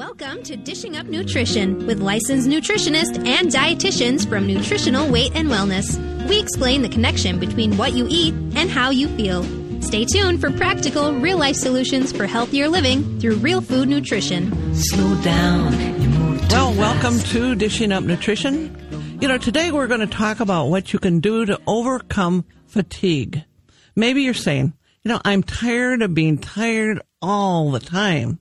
Welcome to Dishing Up Nutrition with licensed nutritionists and dietitians from Nutritional Weight and Wellness. We explain the connection between what you eat and how you feel. Stay tuned for practical, real life solutions for healthier living through real food nutrition. Slow down, you move too Well, welcome to Dishing Up Nutrition. You know, today we're going to talk about what you can do to overcome fatigue. Maybe you're saying, you know, I'm tired of being tired all the time.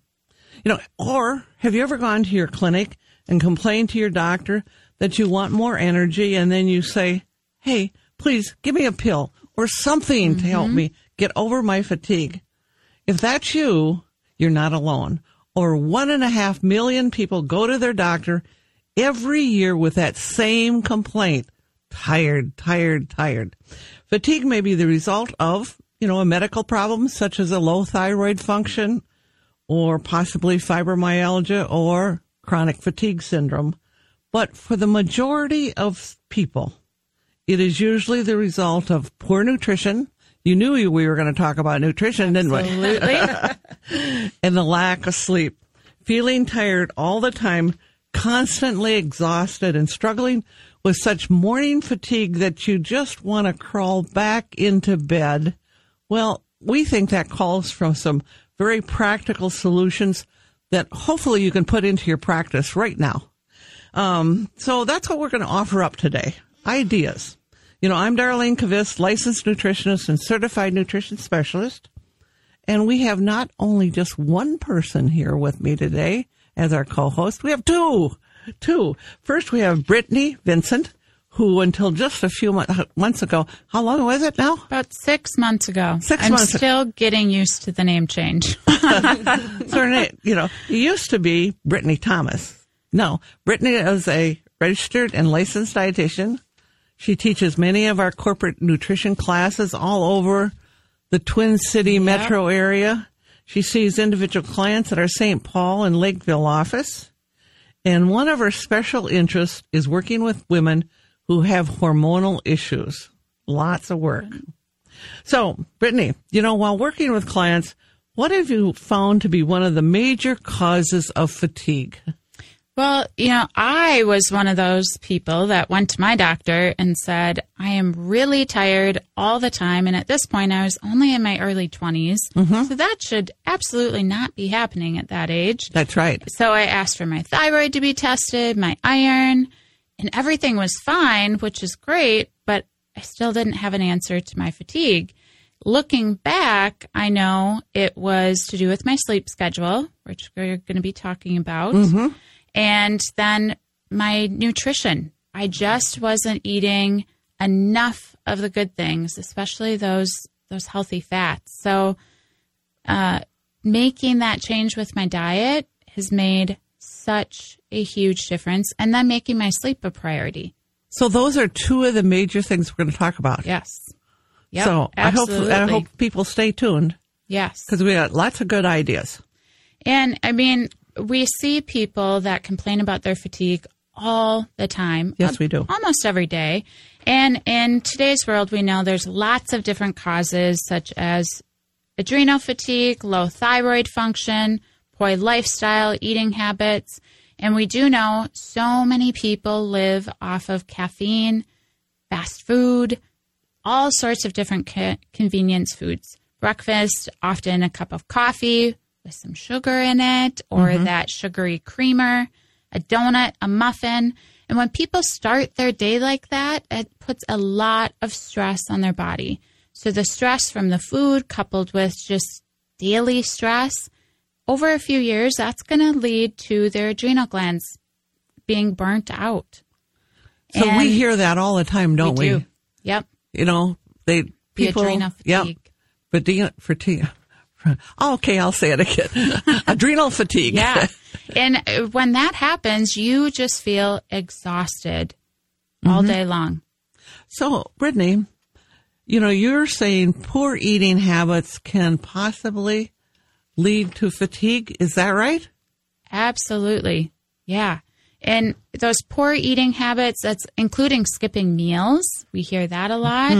You know, or have you ever gone to your clinic and complained to your doctor that you want more energy and then you say, hey, please give me a pill or something to help mm-hmm. me get over my fatigue? If that's you, you're not alone. Over one and a half million people go to their doctor every year with that same complaint. Tired, tired, tired. Fatigue may be the result of, you know, a medical problem such as a low thyroid function or possibly fibromyalgia or chronic fatigue syndrome. But for the majority of people, it is usually the result of poor nutrition. You knew we were going to talk about nutrition, didn't we? Absolutely. And the lack of sleep. Feeling tired all the time, constantly exhausted and struggling with such morning fatigue that you just want to crawl back into bed. Well, we think that calls for some very practical solutions that hopefully you can put into your practice right now. Um, so that's what we're going to offer up today. Ideas. You know, I'm Darlene Kvist, licensed nutritionist and certified nutrition specialist. And we have not only just one person here with me today as our co-host, we have two. Two. First, we have Brittany Vincent, who until just a few months, uh, months ago, how long was it now? About six months ago. Six I'm months- still getting used to the name change. So her name, you know, it used to be Brittany Thomas. No, Brittany is a registered and licensed dietitian. She teaches many of our corporate nutrition classes all over the Twin City metro area. She sees individual clients at our St. Paul and Lakeville office. And one of her special interests is working with women who have hormonal issues. Lots of work. So, Brittany, you know, while working with clients, what have you found to be one of the major causes of fatigue? well, you know, I was one of those people that went to my doctor and said, I am really tired all the time. And at this point, I was only in my early 20s. Mm-hmm. So that should absolutely not be happening at that age. That's right. So I asked for my thyroid to be tested, my iron, and everything was fine, which is great, but I still didn't have an answer to my fatigue. Looking back, I know it was to do with my sleep schedule, which we're going to be talking about, and then my nutrition. I just wasn't eating enough of the good things, especially those those healthy fats. So, uh, making that change with my diet has made such a huge difference, and then making my sleep a priority. So those are two of the major things we're going to talk about. Yes. Yep, so I hope. I hope people stay tuned yes. because we got lots of good ideas. And I mean, we see people that complain about their fatigue all the time. Yes, we do. Almost every day. And in today's world, we know there's lots of different causes, such as adrenal fatigue, low thyroid function, poor lifestyle, eating habits. And we do know so many people live off of caffeine, fast food, all sorts of different co- convenience foods. Breakfast, often a cup of coffee with some sugar in it, or mm-hmm. that sugary creamer, a donut, a muffin. And when people start their day like that, it puts a lot of stress on their body. So the stress from the food coupled with just daily stress, over a few years, that's going to lead to their adrenal glands being burnt out. So we hear that all the time, don't we? do. Yep. You know, they The people. adrenal Yep. fatigue. Fatigue. Fatigue. Oh, okay, I'll say it again. Adrenal fatigue. Yeah. and uh, when that happens, you just feel exhausted all day long. So, Brittany, you know, you're saying poor eating habits can possibly lead to fatigue. Is that right? Absolutely. Yeah. And those poor eating habits, that's including skipping meals. We hear that a lot.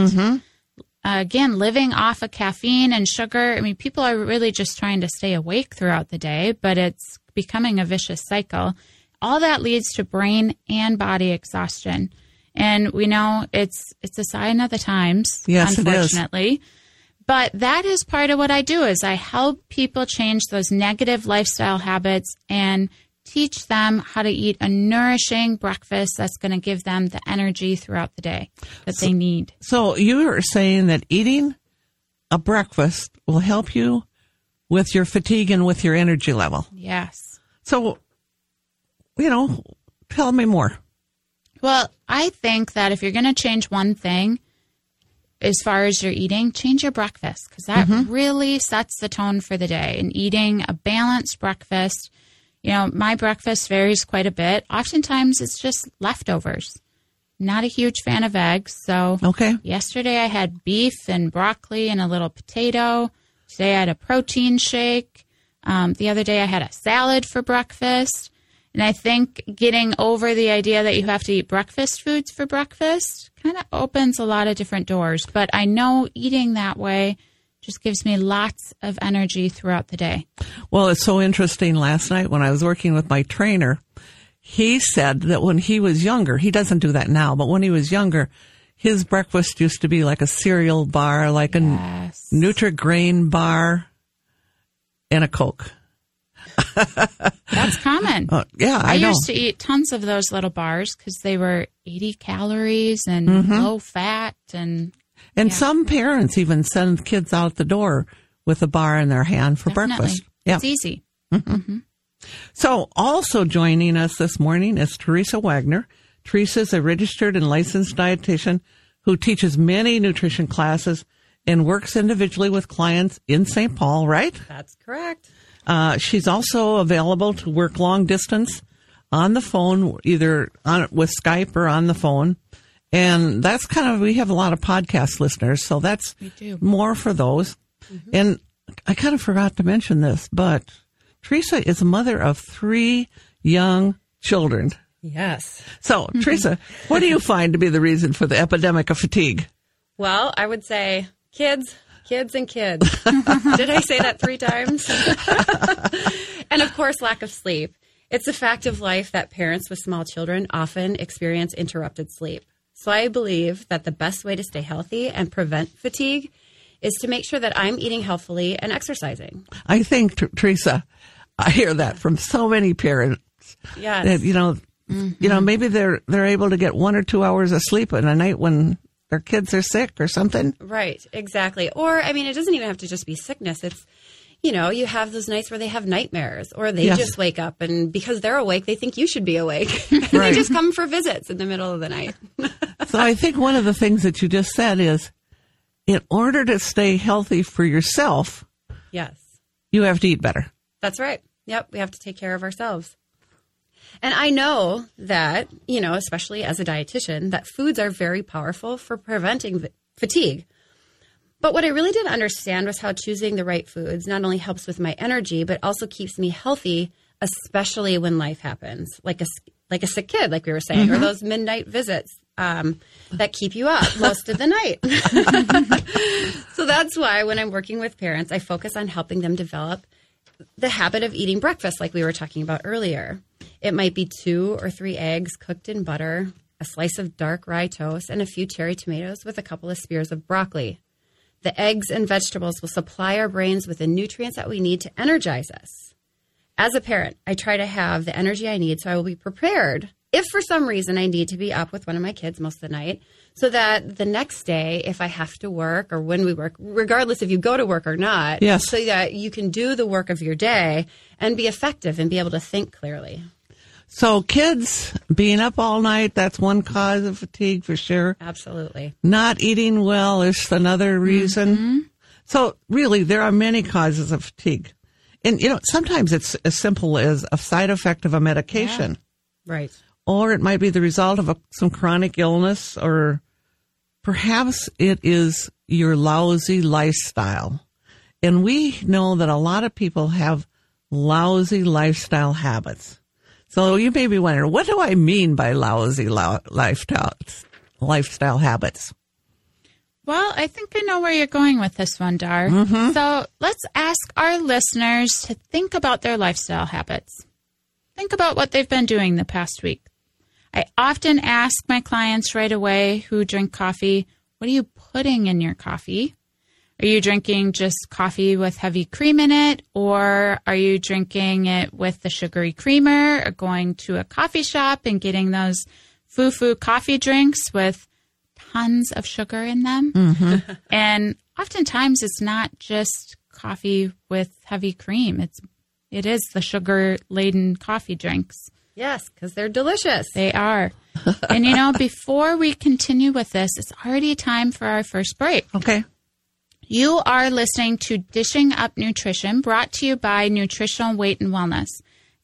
Uh, again, living off of caffeine and sugar. I mean, people are really just trying to stay awake throughout the day, but it's becoming a vicious cycle. All that leads to brain and body exhaustion. And we know it's it's a sign of the times, Yes, it is. But that is part of what I do is I help people change those negative lifestyle habits and teach them how to eat a nourishing breakfast that's going to give them the energy throughout the day that they need. So you are saying that eating a breakfast will help you with your fatigue and with your energy level. Yes. So, you know, tell me more. Well, I think that if you're going to change one thing as far as your eating, change your breakfast because that really sets the tone for the day. And eating a balanced breakfast, you know, my breakfast varies quite a bit. Oftentimes it's just leftovers. Not a huge fan of eggs. So Okay. yesterday I had beef and broccoli and a little potato. Today I had a protein shake. Um, the other day I had a salad for breakfast. And I think getting over the idea that you have to eat breakfast foods for breakfast kind of opens a lot of different doors. But I know eating that way just gives me lots of energy throughout the day. Well, it's so interesting. Last night when I was working with my trainer, he said that when he was younger, he doesn't do that now, but when he was younger, his breakfast used to be like a cereal bar, like a Yes. Nutri-Grain bar, and a Coke. That's common. Uh, yeah, I, I, know. used to eat tons of those little bars because they were 80 calories and Mm-hmm. low fat and and some parents even send kids out the door with a bar in their hand for definitely. breakfast. Yeah. It's easy. So, also joining us this morning is Teresa Wagner. Teresa is a registered and licensed dietitian who teaches many nutrition classes and works individually with clients in St. Paul, right? That's correct. Uh, she's also available to work long distance on the phone, either on with Skype or on the phone. And that's kind of, we have a lot of podcast listeners, so that's more for those. And I kind of forgot to mention this, but Teresa is a mother of three young children. Yes. So, Teresa, what do you find to be the reason for the epidemic of fatigue? Well, I would say kids, kids, and kids. Did I say that three times? and of course, lack of sleep. It's a fact of life that parents with small children often experience interrupted sleep. So I believe that the best way to stay healthy and prevent fatigue is to make sure that I'm eating healthfully and exercising. I think, Ter- Teresa, I hear that from so many parents. Yes. that you know you know mm-hmm. maybe they're they're able to get one or two hours of sleep in a night when their kids are sick or something Right, exactly. Or, I mean, it doesn't even have to just be sickness. It's, you know, you have those nights where they have nightmares or they Yes. just wake up and because they're awake, they think you should be awake. and Right. they just come for visits in the middle of the night. so i think one of the things that you just said is in order to stay healthy for yourself yes, you have to eat better that's right. Yep, we have to take care of ourselves. And I know that, you know, especially as a dietitian, that foods are very powerful for preventing v- fatigue. But what I really didn't understand was how choosing the right foods not only helps with my energy, but also keeps me healthy, especially when life happens, like a like a sick kid, like we were saying, or those midnight visits um, that keep you up most of the night. so that's why when I'm working with parents, I focus on helping them develop the habit of eating breakfast, like we were talking about earlier. It might be two or three eggs cooked in butter, a slice of dark rye toast, and a few cherry tomatoes with a couple of spears of broccoli. The eggs and vegetables will supply our brains with the nutrients that we need to energize us. As a parent, I try to have the energy I need so I will be prepared if for some reason I need to be up with one of my kids most of the night, so that the next day, if I have to work or when we work, regardless if you go to work or not, Yes. so that you can do the work of your day and be effective and be able to think clearly. So kids being up all night that's one cause of fatigue for sure Absolutely. not eating well is another reason mm-hmm. so really there are many causes of fatigue and you know sometimes it's as simple as a side effect of a medication Right. or it might be the result of a, some chronic illness, or perhaps it is your lousy lifestyle. And we know that a lot of people have lousy lifestyle habits. So you may be wondering, what do I mean by lousy lifestyle lifestyle habits? Well, I think I know where you're going with this one, Dar. Mm-hmm. So let's ask our listeners to think about their lifestyle habits. Think about what they've been doing the past week. I often ask my clients right away who drink coffee, what are you putting in your coffee? Are you drinking just coffee with heavy cream in it, or are you drinking it with the sugary creamer, or going to a coffee shop and getting those foo foo coffee drinks with tons of sugar in them? Mm-hmm. And oftentimes it's not just coffee with heavy cream. It's it is the sugar laden coffee drinks. Yes, because they're delicious. They are. and you know, before we continue with this, it's already time for our first break. Okay. You are listening to Dishing Up Nutrition, brought to you by Nutritional Weight and Wellness.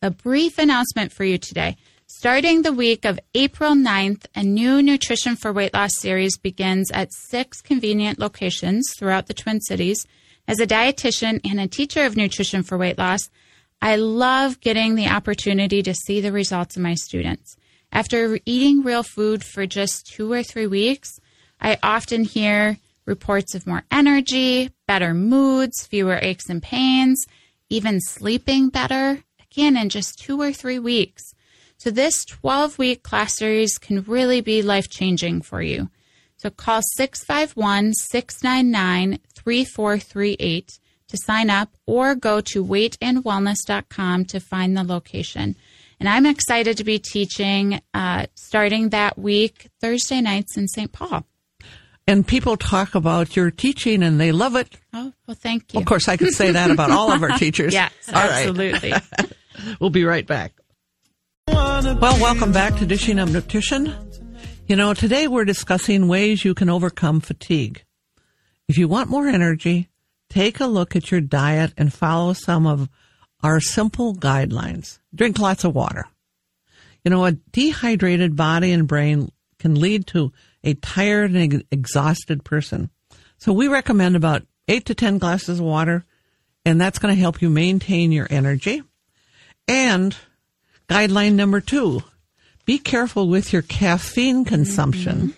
A brief announcement for you today. Starting the week of April 9th, a new Nutrition for Weight Loss series begins at six convenient locations throughout the Twin Cities. As a dietitian and a teacher of nutrition for weight loss, I love getting the opportunity to see the results of my students. After eating real food for just two or three weeks, I often hear reports of more energy, better moods, fewer aches and pains, even sleeping better, again, in just two or three weeks. So, this 12 week class series can really be life changing for you. So, call 651 699 3438 to sign up or go to weightandwellness.com to find the location. And I'm excited to be teaching uh, starting that week, Thursday nights in St. Paul. And people talk about your teaching and they love it. Oh, well, thank you. Of course, I could say that about all of our teachers. Yes, All right. absolutely. We'll be right back. Well, welcome back to Dishing Up Nutrition. You know, today we're discussing ways you can overcome fatigue. If you want more energy, take a look at your diet and follow some of our simple guidelines. Drink lots of water. You know, a dehydrated body and brain can lead to a tired and exhausted person. So we recommend about eight to 10 glasses of water, and that's going to help you maintain your energy. And guideline number two, be careful with your caffeine consumption.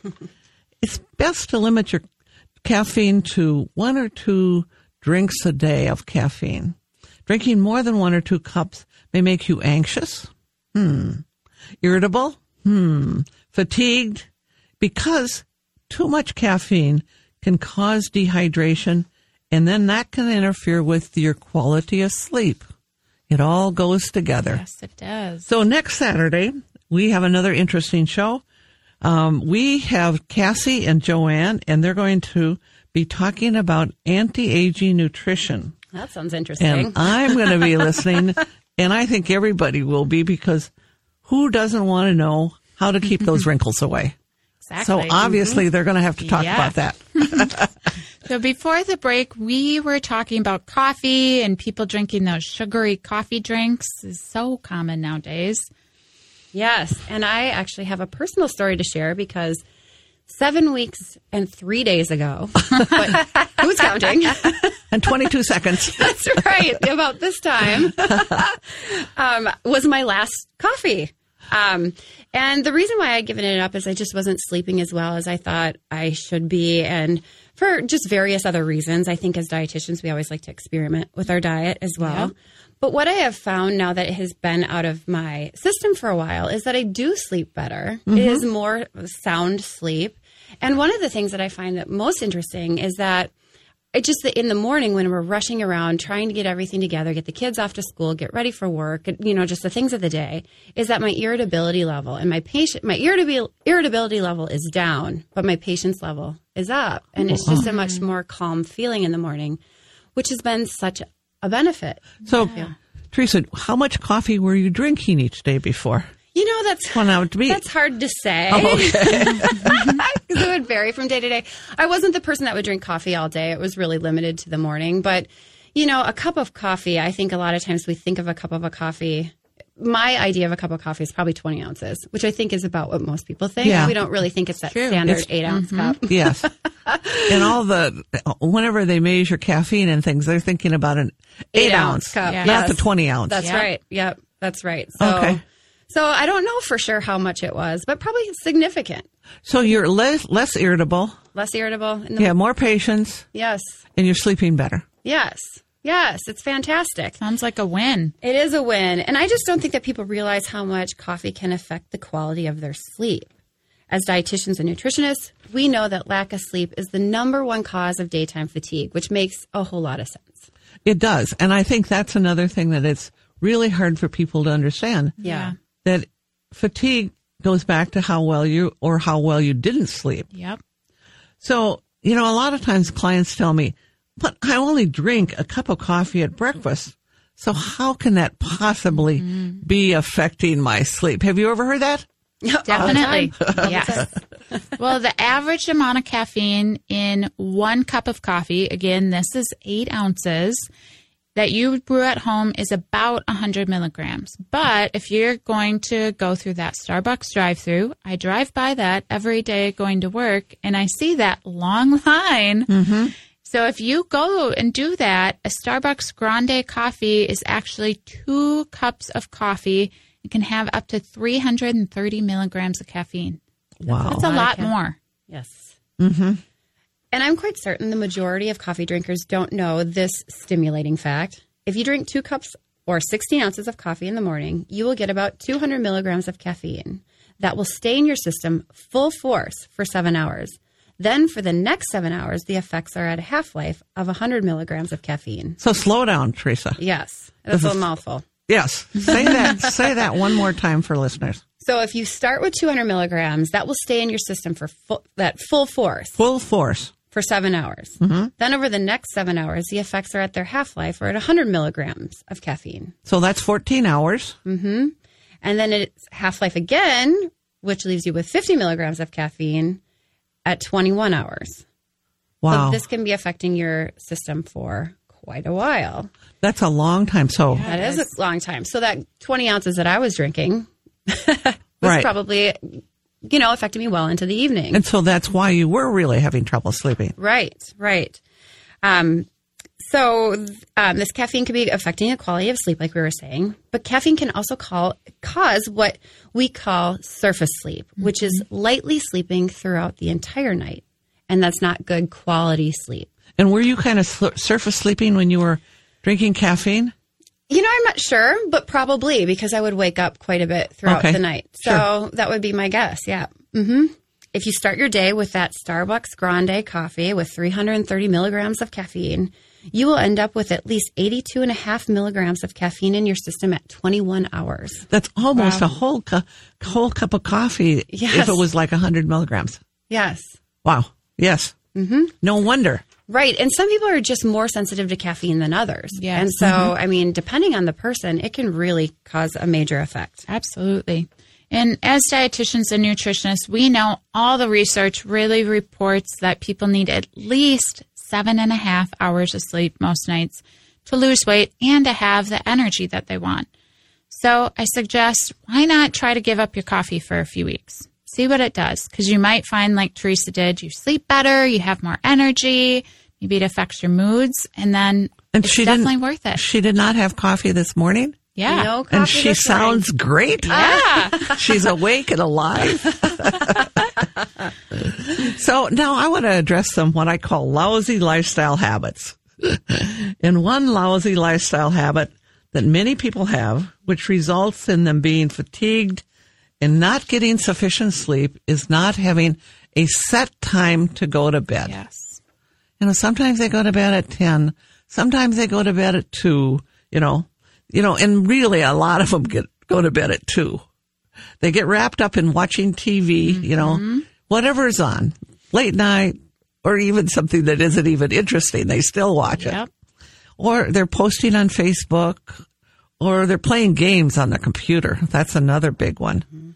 it's best to limit your caffeine to one or two drinks a day of caffeine. Drinking more than one or two cups may make you anxious, hmm, irritable, hmm, fatigued, because too much caffeine can cause dehydration, and then that can interfere with your quality of sleep. It all goes together. yes, it does. So next Saturday, we have another interesting show. Um, we have Cassie and Joanne, and they're going to be talking about anti-aging nutrition. That sounds interesting. And I'm going to be listening, and I think everybody will be because who doesn't want to know how to keep those wrinkles away? So Exactly. obviously they're going to have to talk Yeah. about that. So before the break, we were talking about coffee and people drinking those sugary coffee drinks is so common nowadays. Yes, and I actually have a personal story to share because seven weeks and three days ago, but who's counting? And 22 seconds. That's right. About this time um, was my last coffee. Um, and the reason why I'd given it up is I just wasn't sleeping as well as I thought I should be. And for just various other reasons, I think as dietitians, we always like to experiment with our diet as well. But what I have found now that it has been out of my system for a while is that I do sleep better. It is more sound sleep. And one of the things that I find that most interesting is that it just that in the morning when we're rushing around trying to get everything together, get the kids off to school, get ready for work, you know, just the things of the day, is that my irritability level and my patient my irritability irritability level is down, but my patience level is up, and it's just a much more calm feeling in the morning, which has been such a benefit. So, Teresa, how much coffee were you drinking each day before? You know, that's Well, now to me, That's hard to say. Oh, Because it would vary from day to day. I wasn't the person that would drink coffee all day. It was really limited to the morning. But, you know, a cup of coffee, I think a lot of times we think of a cup of a coffee. My idea of a cup of coffee is probably 20 ounces, which I think is about what most people think. Yeah. We don't really think it's that True. standard It's- eight ounce mm-hmm. cup. Yes. and all the, whenever they measure caffeine and things, they're thinking about an eight, Eight ounce, ounce cup, not yes. the 20 ounce. That's Yeah. right. Yep. That's right. So, Okay. So I don't know for sure how much it was, but probably significant. so you're less, less irritable. less irritable. In the, You more patience Yes. and you're sleeping better. Yes. Yes. It's fantastic. Sounds like a win. It is a win. And I just don't think that people realize how much coffee can affect the quality of their sleep. As dietitians and nutritionists, we know that lack of sleep is the number one cause of daytime fatigue, which makes a whole lot of sense. It does. And I think that's another thing that it's really hard for people to understand Yeah. That fatigue goes back to how well you or how well you didn't sleep. Yep. So, you know, a lot of times clients tell me, but I only drink a cup of coffee at breakfast. So how can that possibly mm-hmm. be affecting my sleep? Have you ever heard that? Definitely. yes. well, the average amount of caffeine in one cup of coffee, again, this is eight ounces, that you brew at home is about 100 milligrams. But if you're going to go through that Starbucks drive through, I drive by that every day going to work and I see that long line. So if you go and do that, a Starbucks Grande coffee is actually two cups of coffee. It can have up to 330 milligrams of caffeine. Wow. That's a lot more. Yes. Mm-hmm. And I'm quite certain the majority of coffee drinkers don't know this stimulating fact. If you drink two cups or 16 ounces of coffee in the morning, you will get about 200 milligrams of caffeine that will stay in your system full force for seven hours. Then, for the next seven hours, the effects are at a half life of 100 milligrams of caffeine. So slow down, Teresa. Yes, that's a mouthful. Yes. Say that, say that one more time for listeners. So, if you start with 200 milligrams, that will stay in your system for full, that full force Full force. For seven hours. Mm-hmm. Then over the next seven hours, the effects are at their half life or at 100 milligrams of caffeine. So that's 14 hours. Mm-hmm. And then it's half life again, which leaves you with 50 milligrams of caffeine at 21 hours. Wow. So this can be affecting your system for quite a while. That's a long time. So, That is a long time. So that 20 ounces that I was drinking was Right. probably, you know, affecting me well into the evening. and so that's why you were really having trouble sleeping. Right, right. Um, so um, this caffeine could be affecting the quality of sleep, like we were saying. But caffeine can also call, cause what we call surface sleep, which is lightly sleeping throughout the entire night, and that's not good quality sleep. And were you kind of sl- surface sleeping when you were drinking caffeine? You know, I'm not sure, but probably because I would wake up quite a bit throughout Okay, the night. So that would be my guess. Yeah. hmm If you start your day with that Starbucks Grande coffee with 330 milligrams of caffeine, you will end up with at least 82 and a half milligrams of caffeine in your system at 21 hours. That's almost a whole cu- whole cup of coffee if it was like 100 milligrams. Yes. Wow. Yes. Mm-hmm. No wonder. Right. And some people are just more sensitive to caffeine than others. Yes. And so, mm-hmm. I mean, depending on the person, it can really cause a major effect. Absolutely. And as dietitians and nutritionists, we know all the research really reports that people need at least seven and a half hours of sleep most nights to lose weight and to have the energy that they want. So I suggest why not try to give up your coffee for a few weeks? See what it does. Because you might find, like Teresa did, you sleep better, you have more energy, maybe it affects your moods, and then And it's she definitely didn't, worth it. She did not have coffee this morning. Yeah. No coffee And she this morning. sounds great. Yeah. She's awake and alive. so now I want to address some what I call lousy lifestyle habits. and one lousy lifestyle habit that many people have, which results in them being fatigued and not getting sufficient sleep, is not having a set time to go to bed. yes. You know, sometimes they go to bed at 10, sometimes they go to bed at 2, you know, you know, and really a lot of them get, go to bed at 2. They get wrapped up in watching TV, you know, mm-hmm. whatever's on, late night, or even something that isn't even interesting. They still watch it. Yep. Or they're posting on Facebook, or they're playing games on their computer. That's another big one. Mm-hmm.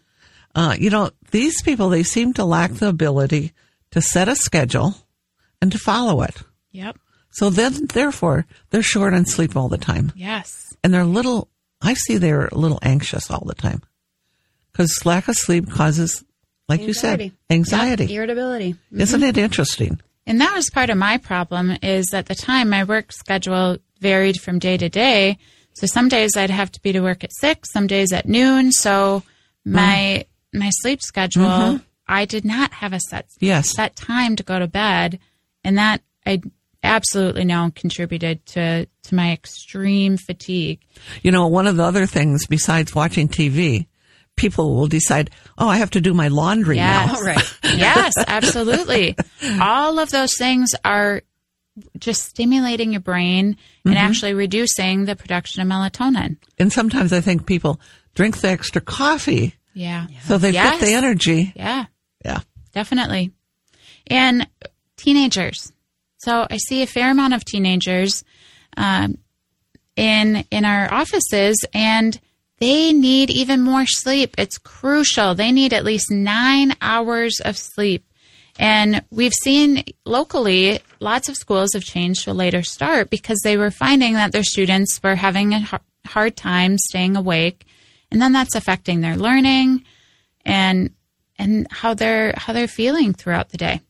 Uh, you know, these people, they seem to lack the ability to set a schedule and to follow it. Yep. So then, therefore, they're short on sleep all the time. Yes. And they're a little, I see they're a little anxious all the time. Because lack of sleep causes, like you said, Anxiety. anxiety. Irritability. Isn't it interesting? And that was part of my problem is at the time my work schedule varied from day to day. So some days I'd have to be to work at six, some days at noon. So my my sleep schedule mm-hmm. I did not have a set Yes. set time to go to bed, and that I absolutely know contributed to to my extreme fatigue. You know, one of the other things besides watching TV, people will decide, oh, I have to do my laundry Yes. now. Right. yes, absolutely. All of those things are just stimulating your brain and mm-hmm. actually reducing the production of melatonin. And sometimes I think people drink the extra coffee Yeah. so they Yes. get the energy. Yeah, Yeah. definitely. And teenagers. So I see a fair amount of teenagers um, in in our offices, and they need even more sleep. It's crucial. They need at least nine hours of sleep. And we've seen locally, lots of schools have changed to a later start because they were finding that their students were having a hard time staying awake, and then that's affecting their learning and and how they're how they're feeling throughout the day.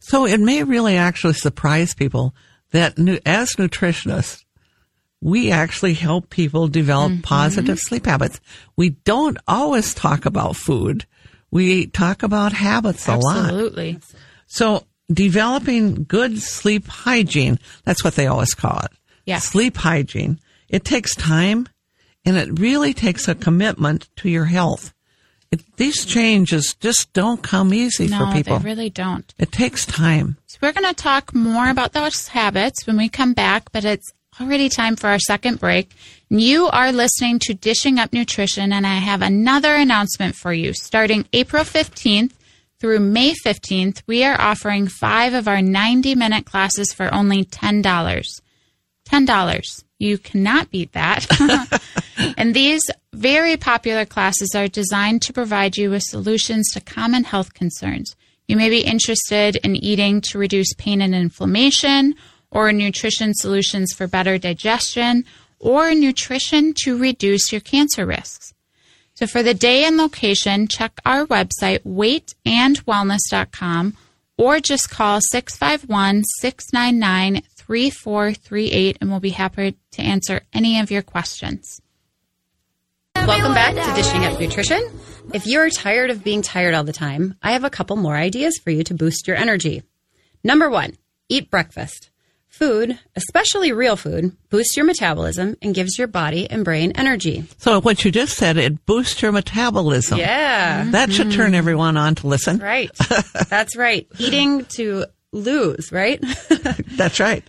So it may really actually surprise people that as nutritionists, we actually help people develop Mm-hmm. positive sleep habits. We don't always talk about food. We talk about habits a lot. Absolutely. So developing good sleep hygiene, that's what they always call it. Yeah. Sleep hygiene. It takes time and it really takes a commitment to your health. It, these changes just don't come easy No, for people. they really don't. it takes time. So we're going to talk more about those habits when we come back, but it's already time for our second break. You are listening to Dishing Up Nutrition, and I have another announcement for you. Starting April 15th through May 15th, we are offering five of our 90 minute classes for only $10. $10. You cannot beat that. and these very popular classes are designed to provide you with solutions to common health concerns. You may be interested in eating to reduce pain and inflammation, or nutrition solutions for better digestion, or nutrition to reduce your cancer risks. So for the day and location, check our website, weightandwellness.com, or just call 651 699 3438, and we'll be happy to answer any of your questions. Welcome back to Dishing Up Nutrition. If you're tired of being tired all the time, I have a couple more ideas for you to boost your energy. Number one, eat breakfast. Food, especially real food, boosts your metabolism and gives your body and brain energy. So what you just said, it boosts your metabolism. Yeah, That should turn everyone on to listen. right. That's right. Eating to lose, right? That's right.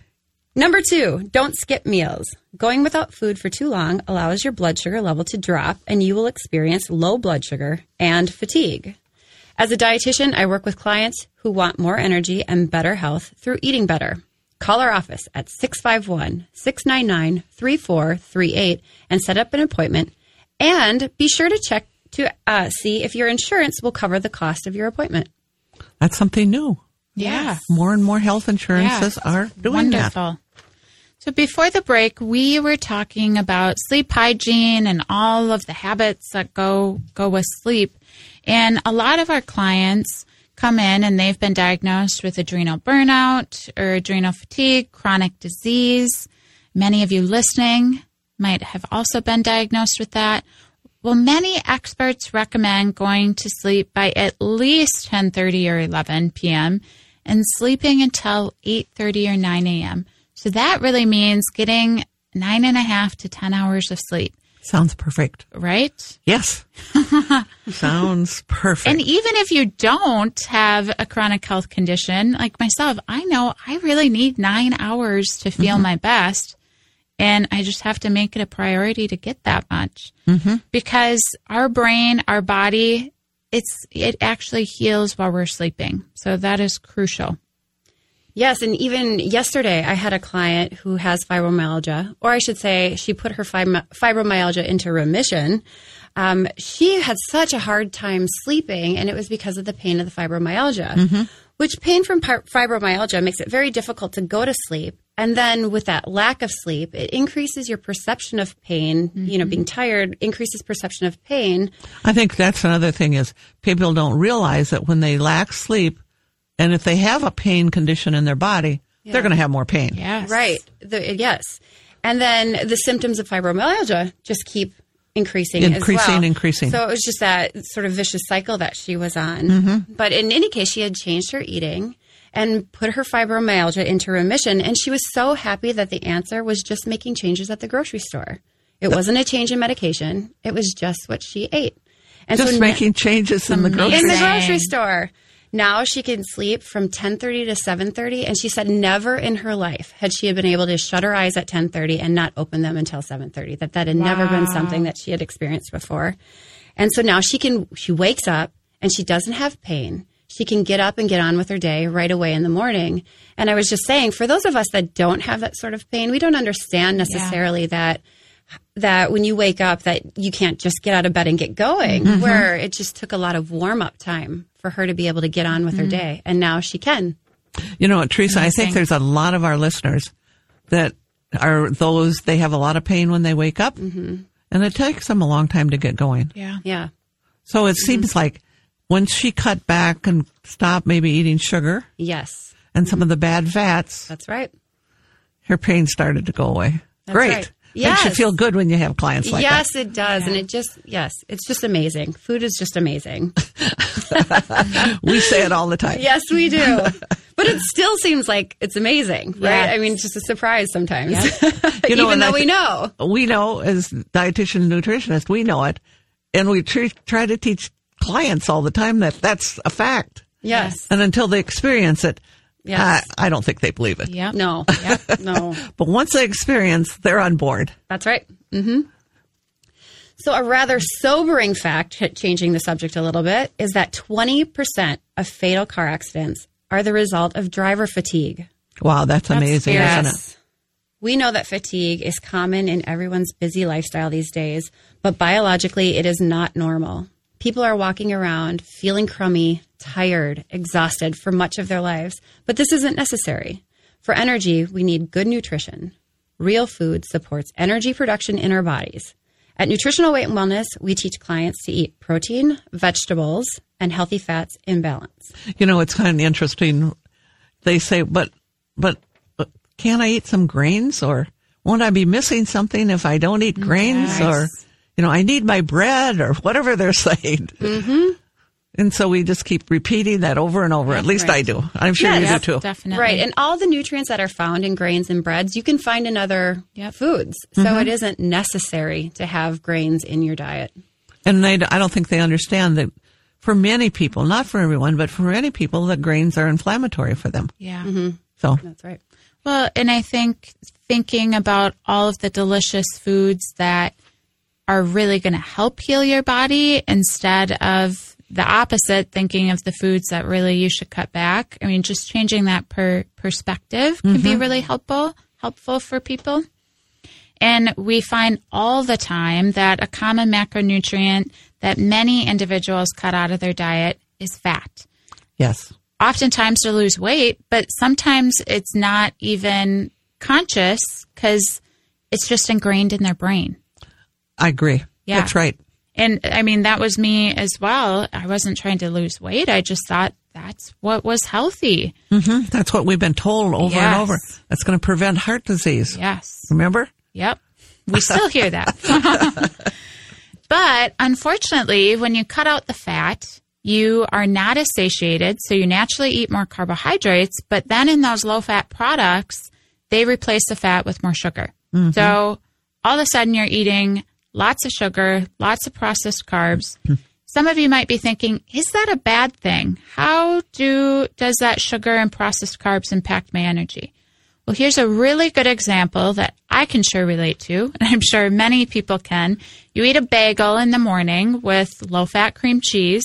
Number two, don't skip meals. Going without food for too long allows your blood sugar level to drop and you will experience low blood sugar and fatigue. As a dietitian, I work with clients who want more energy and better health through eating better. Call our office at 651 699 3438 and set up an appointment. And be sure to check to uh, see if your insurance will cover the cost of your appointment. That's something new. Yeah. More and more health insurances Yeah, are doing that. Wonderful. So before the break, we were talking about sleep hygiene and all of the habits that go go with sleep. And a lot of our clients come in and they've been diagnosed with adrenal burnout or adrenal fatigue, chronic disease. Many of you listening might have also been diagnosed with that. Well, many experts recommend going to sleep by at least 10:30 or 11 p.m. and sleeping until 8:30 or 9 a.m. So that really means getting nine and a half to 10 hours of sleep, Sounds perfect. right? Yes. Sounds perfect. And even if you don't have a chronic health condition like myself, I know I really need nine hours to feel mm-hmm. my best. And I just have to make it a priority to get that much because our brain, our body, it's, it actually heals while we're sleeping. So that is crucial. Yes, and even yesterday, I had a client who has fibromyalgia, or I should say, she put her fibromyalgia into remission. Um, she had such a hard time sleeping, and it was because of the pain of the fibromyalgia. Which pain from fibromyalgia makes it very difficult to go to sleep. And then with that lack of sleep, it increases your perception of pain. You know, being mm-hmm. tired increases perception of pain. I think that's another thing is people don't realize that when they lack sleep and if they have a pain condition in their body, they're going to have more pain. Yes. Right. The, yes. And then the symptoms of fibromyalgia just keep increasing, Increasing, as well. increasing. So it was just that sort of vicious cycle that she was on. Mm-hmm. But in any case, she had changed her eating and put her fibromyalgia into remission. And she was so happy that the answer was just making changes at the grocery store. It wasn't a change in medication. It was just what she ate. And Just so na- making changes in the mm-hmm. grocery in the grocery store. Now she can sleep from 10:30 to 7:30 and she said never in her life had she been able to shut her eyes at 10:30 and not open them until 7:30 that that had never been something that she had experienced before. And so now she can she wakes up and she doesn't have pain. She can get up and get on with her day right away in the morning. And I was just saying for those of us that don't have that sort of pain, we don't understand necessarily that that when you wake up that you can't just get out of bed and get going Mm-hmm. where it just took a lot of warm up time for her to be able to get on with Mm-hmm. her day and now she can You know, Teresa, I think there's a lot of our listeners that are those, they have a lot of pain when they wake up Mm-hmm. and it takes them a long time to get going. Yeah. yeah So it seems like when she cut back and stopped maybe eating sugar yes and some of the bad fats, that's right her pain started to go away. That's Great. right. Makes you feel good when you have clients like yes it does and it just yes it's just amazing food is just amazing. We say it all the time. yes we do but it still seems like it's amazing right Yes. i mean it's just a surprise sometimes You know, even and I though we know We know as dietitian and nutritionist, we know it. And we tr- try to teach clients all the time that that's a fact. yes And until they experience it, Yes. I, I don't think they believe it. Yeah. no no But once they experience, they're on board. That's right. Mm-hmm. So, a rather sobering fact, changing the subject a little bit, is that 20% of fatal car accidents are the result of driver fatigue. Wow, that's, amazing, isn't it? We know that fatigue is common in everyone's busy lifestyle these days, but biologically, it is not normal. People are walking around feeling crummy, tired, exhausted for much of their lives, but this isn't necessary. For energy, we need good nutrition. Real food supports energy production in our bodies. At Nutritional Weight and Wellness, we teach clients to eat protein, vegetables, and healthy fats in balance. You know, it's kind of interesting. They say, but, but, but can I eat some grains or won't I be missing something if I don't eat grains Yes. or, you know, I need my bread or whatever they're saying. Mm-hmm. And so we just keep repeating that over and over. At least I do. I'm sure you do too. Definitely. Right. And all the nutrients that are found in grains and breads, you can find in other Yep. foods. So it isn't necessary to have grains in your diet. And they, I don't think they understand that for many people, not for everyone, but for many people, that grains are inflammatory for them. Yeah. So That's right. Well, and I think thinking about all of the delicious foods that are really going to help heal your body instead of the opposite, thinking of the foods that really you should cut back. I mean, just changing that per perspective can be mm-hmm. really helpful helpful for people. And we find all the time that a common macronutrient that many individuals cut out of their diet is fat yes, oftentimes to lose weight, but sometimes it's not even conscious because it's just ingrained in their brain. I agree. Yeah. That's right. And I mean, that was me as well. I wasn't trying to lose weight. I just thought that's what was healthy. hmm That's what we've been told over and over. That's going to prevent heart disease. Yes. Remember? Yep. We still hear that. but unfortunately, when you cut out the fat, you are not as satiated, so you naturally eat more carbohydrates, but then in those low fat products, they replace the fat with more sugar. So all of a sudden you're eating lots of sugar, lots of processed carbs. Some of you might be thinking, is that a bad thing? How do does that sugar and processed carbs impact my energy? Well, here's a really good example that I can sure relate to, and I'm sure many people can. You eat a bagel in the morning with low fat cream cheese.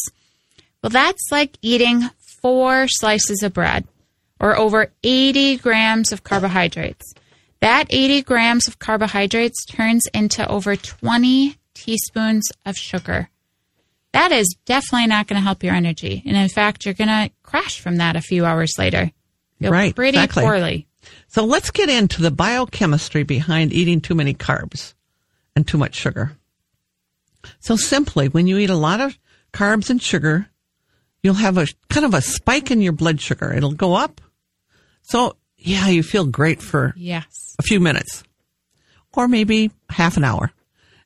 Well, that's like eating four slices of bread or over 80 grams of carbohydrates. That 80 grams of carbohydrates turns into over 20 teaspoons of sugar. That is definitely not going to help your energy. And in fact, you're going to crash from that a few hours later. Feel Right, pretty exactly. poorly. So let's get into the biochemistry behind eating too many carbs and too much sugar. So simply, when you eat a lot of carbs and sugar, you'll have a kind of a spike in your blood sugar. It'll go up. So yeah, you feel great for Yes. a few minutes or maybe half an hour.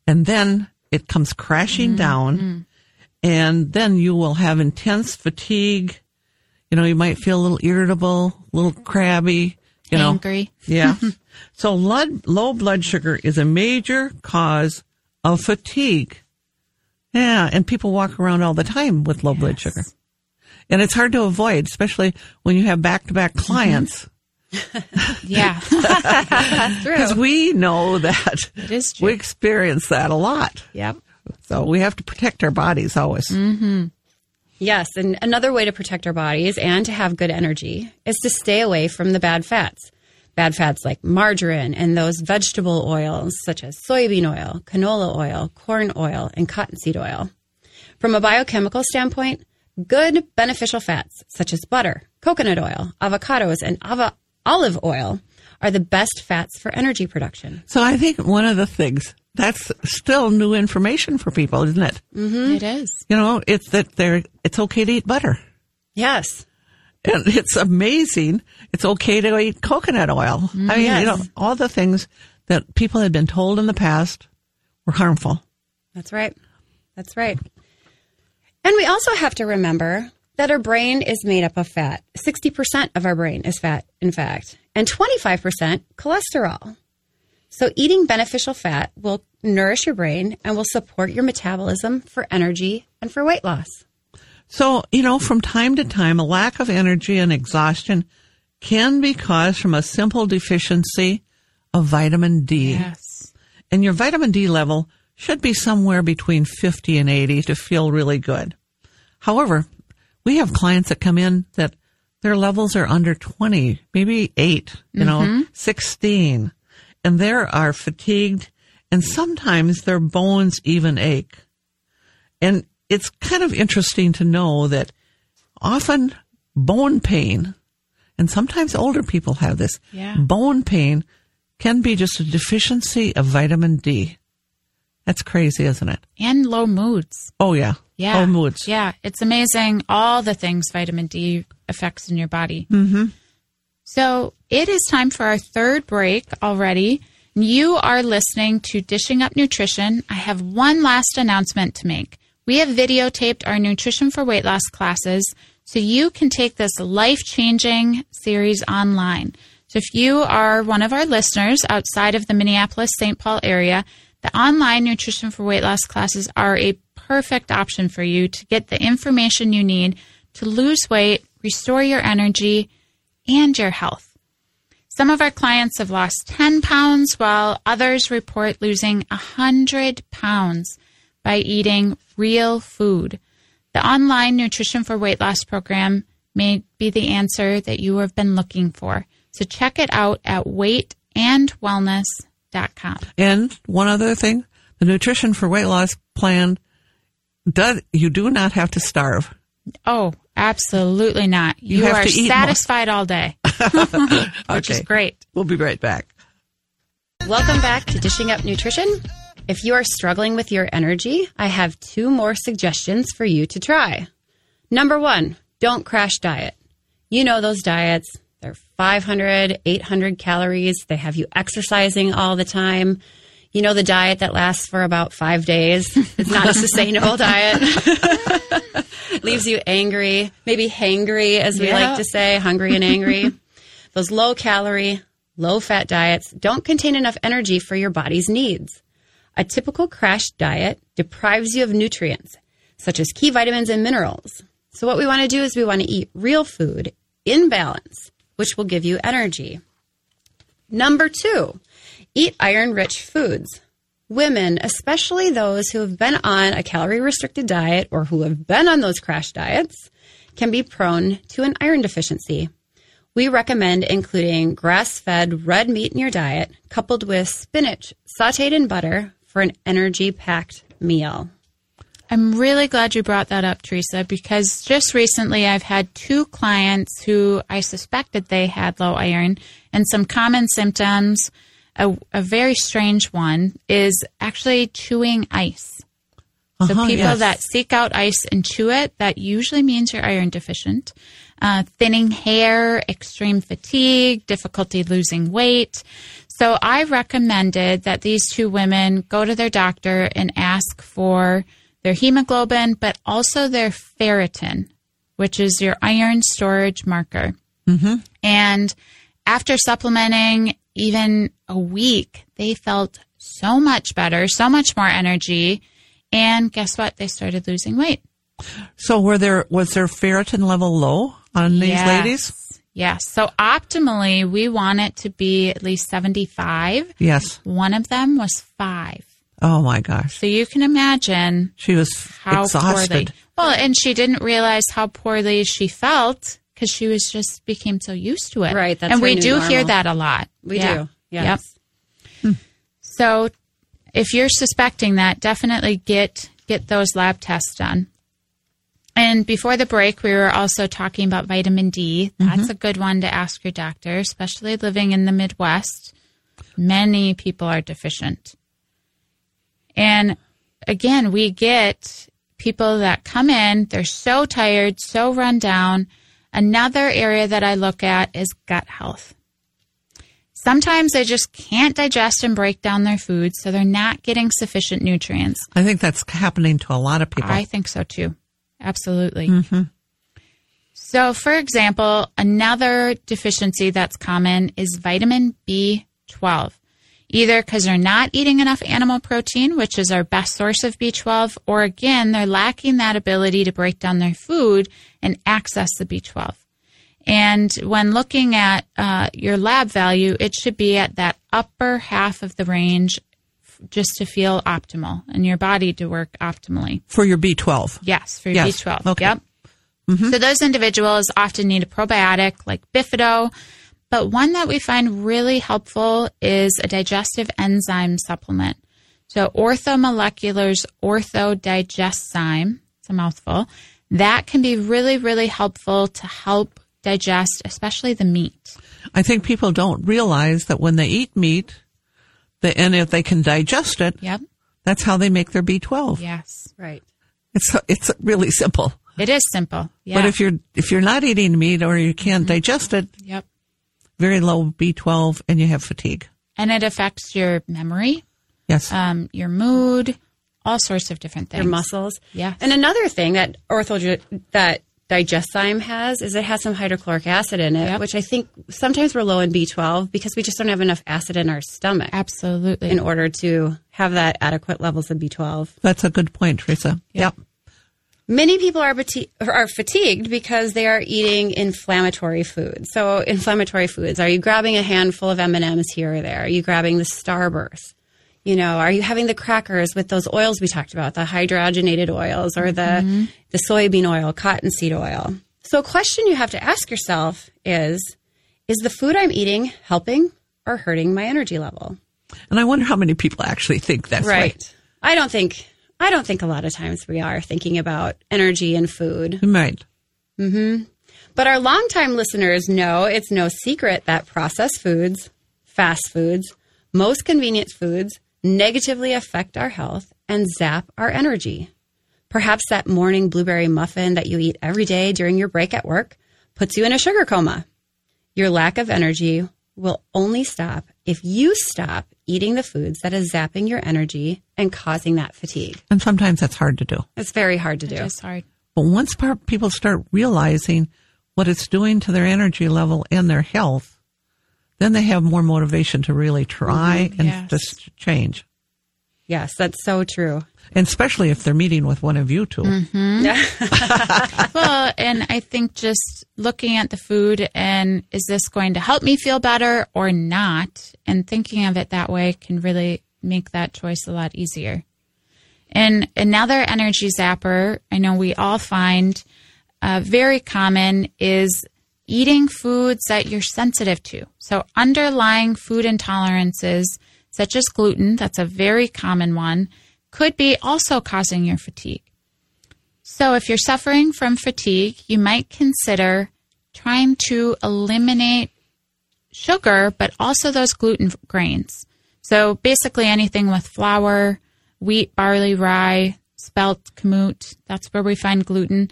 And then it comes crashing mm-hmm. down, mm. and then you will have intense fatigue. You know, you might feel a little irritable, a little crabby. You know, Angry. yeah. so blood, low blood sugar is a major cause of fatigue. Yeah, and people walk around all the time with low blood sugar. And it's hard to avoid, especially when you have back to back clients. Yeah, Because we know that it is true. we experience that a lot. Yep. So we have to protect our bodies always. Mm-hmm. Yes, and another way to protect our bodies and to have good energy is to stay away from the bad fats. Bad fats like margarine and those vegetable oils such as soybean oil, canola oil, corn oil, and cottonseed oil. From a biochemical standpoint, good beneficial fats such as butter, coconut oil, avocados, and ava- olive oil are the best fats for energy production. So I think one of the things that's still new information for people, isn't it? Mm-hmm. It is. You know, it's that they're, it's okay to eat butter. Yes. And it's amazing. It's okay to eat coconut oil. I mean, Yes. you know, all the things that people had been told in the past were harmful. That's right. That's right. And we also have to remember that our brain is made up of fat. 60% of our brain is fat, in fact, and 25% cholesterol. So eating beneficial fat will nourish your brain and will support your metabolism for energy and for weight loss. So, you know, from time to time, a lack of energy and exhaustion can be caused from a simple deficiency of vitamin D. Yes. And your vitamin D level should be somewhere between 50 and 80 to feel really good. However, we have clients that come in that their levels are under 20, maybe 8, you know, mm-hmm. 16, and they are fatigued and sometimes their bones even ache. And it's kind of interesting to know that often bone pain, and sometimes older people have this, Yeah. bone pain can be just a deficiency of vitamin D. That's crazy, isn't it? And low moods. Oh yeah. Yeah. Yeah. It's amazing all the things vitamin D affects in your body. Mm-hmm. So it is time for our third break already. You are listening to Dishing Up Nutrition. I have one last announcement to make. We have videotaped our Nutrition for Weight Loss classes so you can take this life changing series online. So if you are one of our listeners outside of the Minneapolis St. Paul area, the online Nutrition for Weight Loss classes are a perfect option for you to get the information you need to lose weight, restore your energy, and your health. Some of our clients have lost 10 pounds, while others report losing 100 pounds by eating real food. The online Nutrition for Weight Loss program may be the answer that you have been looking for. So check it out at weightandwellness.com. And one other thing, the nutrition for weight loss plan does you do not have to starve. Oh, absolutely not. You You, have are to eat more. satisfied all day, which is great. We'll be right back. Welcome back to Dishing Up Nutrition. If you are struggling with your energy, I have two more suggestions for you to try. Number one, don't crash diet. You know those diets. They're 500, 800 calories. They have you exercising all the time. You know the diet that lasts for about five days. It's not a sustainable diet. Leaves you angry, maybe hangry, as we Yeah. like to say, hungry and angry. Those low calorie, low fat diets don't contain enough energy for your body's needs. A typical crash diet deprives you of nutrients, such as key vitamins and minerals. So, what we want to do is we want to eat real food in balance, which will give you energy. Number two, eat iron rich foods. Women, especially those who have been on a calorie restricted diet or who have been on those crash diets, can be prone to an iron deficiency. We recommend including grass fed red meat in your diet, coupled with spinach sauteed in butter for an energy packed meal. I'm really glad you brought that up, Teresa, because just recently I've had two clients who I suspected they had low iron, and some common symptoms. A, a very strange one is actually chewing ice. So Uh-huh, people yes. that seek out ice and chew it, that usually means you're iron deficient. uh, thinning hair, extreme fatigue, difficulty losing weight. So I recommended that these two women go to their doctor and ask for their hemoglobin, but also their ferritin, which is your iron storage marker. Mm-hmm. And after supplementing even a week, they felt so much better, so much more energy. And guess what? They started losing weight. So were there was their ferritin level low on these Yes. ladies? Yes. So optimally, we want it to be at least 75. Yes. One of them was five. Oh my gosh. So you can imagine She was how exhausted. poorly. Well, and she didn't realize how poorly she felt because she was just became so used to it. Right, that's and her we new do hear that a lot. We Yeah. do. Yes. Yep. Hmm. So if you're suspecting that, definitely get get those lab tests done. And before the break, we were also talking about vitamin D. Mm-hmm. That's a good one to ask your doctor, especially living in the Midwest. Many people are deficient. And again, we get people that come in, they're so tired, so run down. Another area that I look at is gut health. Sometimes they just can't digest and break down their food, so they're not getting sufficient nutrients. I think that's happening to a lot of people. I think so too. Absolutely. Mm-hmm. So, for example, another deficiency that's common is vitamin B12. Either because they're not eating enough animal protein, which is our best source of B12, or again, they're lacking that ability to break down their food and access the B12. And when looking at uh, your lab value, it should be at that upper half of the range just to feel optimal and your body to work optimally. for your B12. Yes, for Yes, B12. okay. Yep. So those individuals often need a probiotic like Bifido, but one that we find really helpful is a digestive enzyme supplement. So Orthomolecular's Orthodigestzyme, it's a mouthful, that can be really, really helpful to help digest, especially the meat. I think people don't realize that when they eat meat, the, and if they can digest it, Yep. that's how they make their B12. Yes. Right. It's it's really simple. It is simple. Yeah. But if you're if you're not eating meat or you can't digest it, yep. very low B12 and you have fatigue. And it affects your memory, Yes. um, your mood, all sorts of different things. Your muscles. Yeah. And another thing that ortho that Digestzyme has is it has some hydrochloric acid in it, Yep. which I think sometimes we're low in B12 because we just don't have enough acid in our stomach Absolutely. in order to have that adequate levels of B12. That's a good point, Teresa. Yep. Many people are, bati- are fatigued because they are eating inflammatory foods. So, inflammatory foods. Are you grabbing a handful of M and M's here or there? Are you grabbing the Starburst? You know, are you having the crackers with those oils we talked about, the hydrogenated oils or the the soybean oil, cottonseed oil? So, a question you have to ask yourself is: Is the food I'm eating helping or hurting my energy level? And I wonder how many people actually think that's right. I don't think. I don't think a lot of times we are thinking about energy and food. Right. Mm-hmm. But our longtime listeners know it's no secret that processed foods, fast foods, most convenient foods negatively affect our health and zap our energy. Perhaps that morning blueberry muffin that you eat every day during your break at work puts you in a sugar coma. Your lack of energy will only stop if you stop eating the foods that is zapping your energy and causing that fatigue. And sometimes that's hard to do. It's very hard to do. It's hard. But once people start realizing what it's doing to their energy level and their health, then they have more motivation to really try and Yes. just change. Yes, that's so true. And especially if they're meeting with one of you 2 well, and I think just looking at the food and is this going to help me feel better or not, and thinking of it that way can really make that choice a lot easier. And another energy zapper, I know we all find uh, very common is eating foods that you're sensitive to. So, underlying food intolerances, such as gluten, that's a very common one, could be also causing your fatigue. So, if you're suffering from fatigue, you might consider trying to eliminate sugar, but also those gluten grains. So, basically, anything with flour, wheat, barley, rye, spelt, kamut, that's where we find gluten.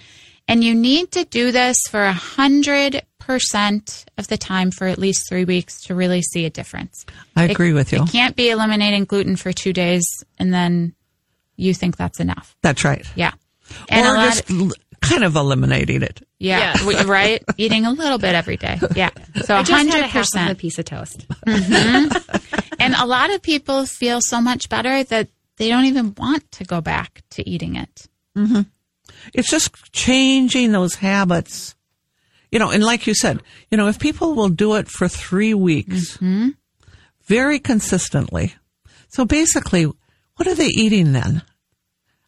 And you need to do this for a hundred percent of the time for at least three weeks to really see a difference. I It- agree with you. It can't be eliminating gluten for two days and then you think that's enough. That's right. Yeah. And or a lot just l- kind of eliminating it. yeah, Yeah. right? Eating a little bit every day. Yeah. So I a just had hundred a half of a piece of toast. Mm-hmm. And a lot of people feel so much better that they don't even want to go back to eating it. Mm-hmm. It's just changing those habits. You know, and like you said, you know, if people will do it for three weeks mm-hmm. very consistently. So basically, what are they eating then?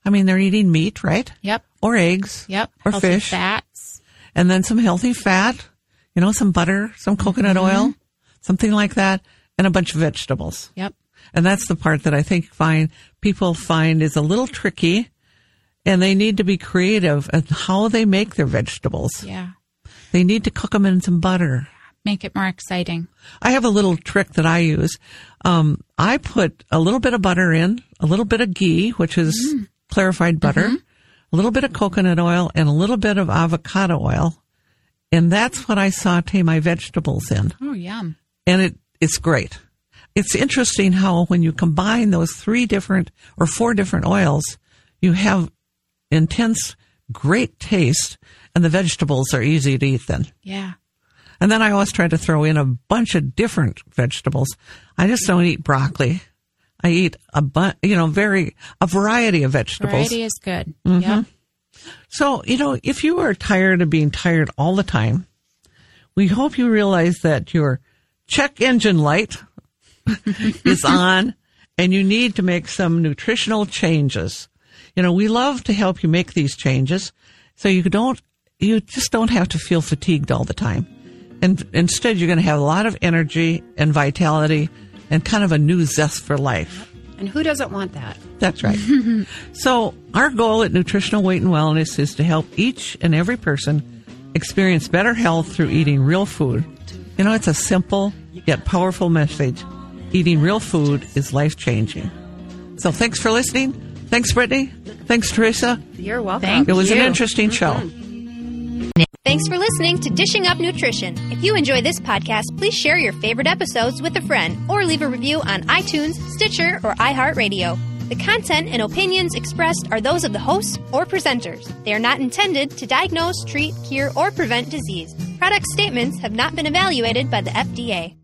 I mean, they're eating meat, right? Yep. Or eggs. Yep. Or Healthy fish. fats. And then some healthy fat, you know, some butter, some coconut mm-hmm. oil, something like that, and a bunch of vegetables. Yep. And that's the part that I think find people find is a little tricky and they need to be creative at how they make their vegetables. Yeah. They need to cook them in some butter. Make it more exciting. I have a little trick that I use. Um, I put a little bit of butter in, a little bit of ghee, which is clarified butter, a little bit of coconut oil, and a little bit of avocado oil. And that's what I saute my vegetables in. Oh, yum. and it it's great. It's interesting how when you combine those three different or four different oils, you have intense, great taste, and the vegetables are easy to eat then. Yeah. And then I always try to throw in a bunch of different vegetables. I just don't eat broccoli. I eat a bu- you know, very, a variety of vegetables. Variety is good. Mm-hmm. Yep. So, you know, if you are tired of being tired all the time, we hope you realize that your check engine light is on and you need to make some nutritional changes. You know, we love to help you make these changes so you don't, you just don't have to feel fatigued all the time. And instead, you're going to have a lot of energy and vitality and kind of a new zest for life. And who doesn't want that? That's right. so, our goal at Nutritional Weight and Wellness is to help each and every person experience better health through eating real food. You know, it's a simple yet powerful message. Eating real food is life changing. So, thanks for listening. Thanks, Brittany. Thanks, Teresa. You're welcome. Thank It was an you. interesting show. Mm-hmm. Thanks for listening to Dishing Up Nutrition. If you enjoy this podcast, please share your favorite episodes with a friend or leave a review on iTunes, Stitcher, or iHeartRadio. The content and opinions expressed are those of the hosts or presenters. They are not intended to diagnose, treat, cure, or prevent disease. Product statements have not been evaluated by the FDA.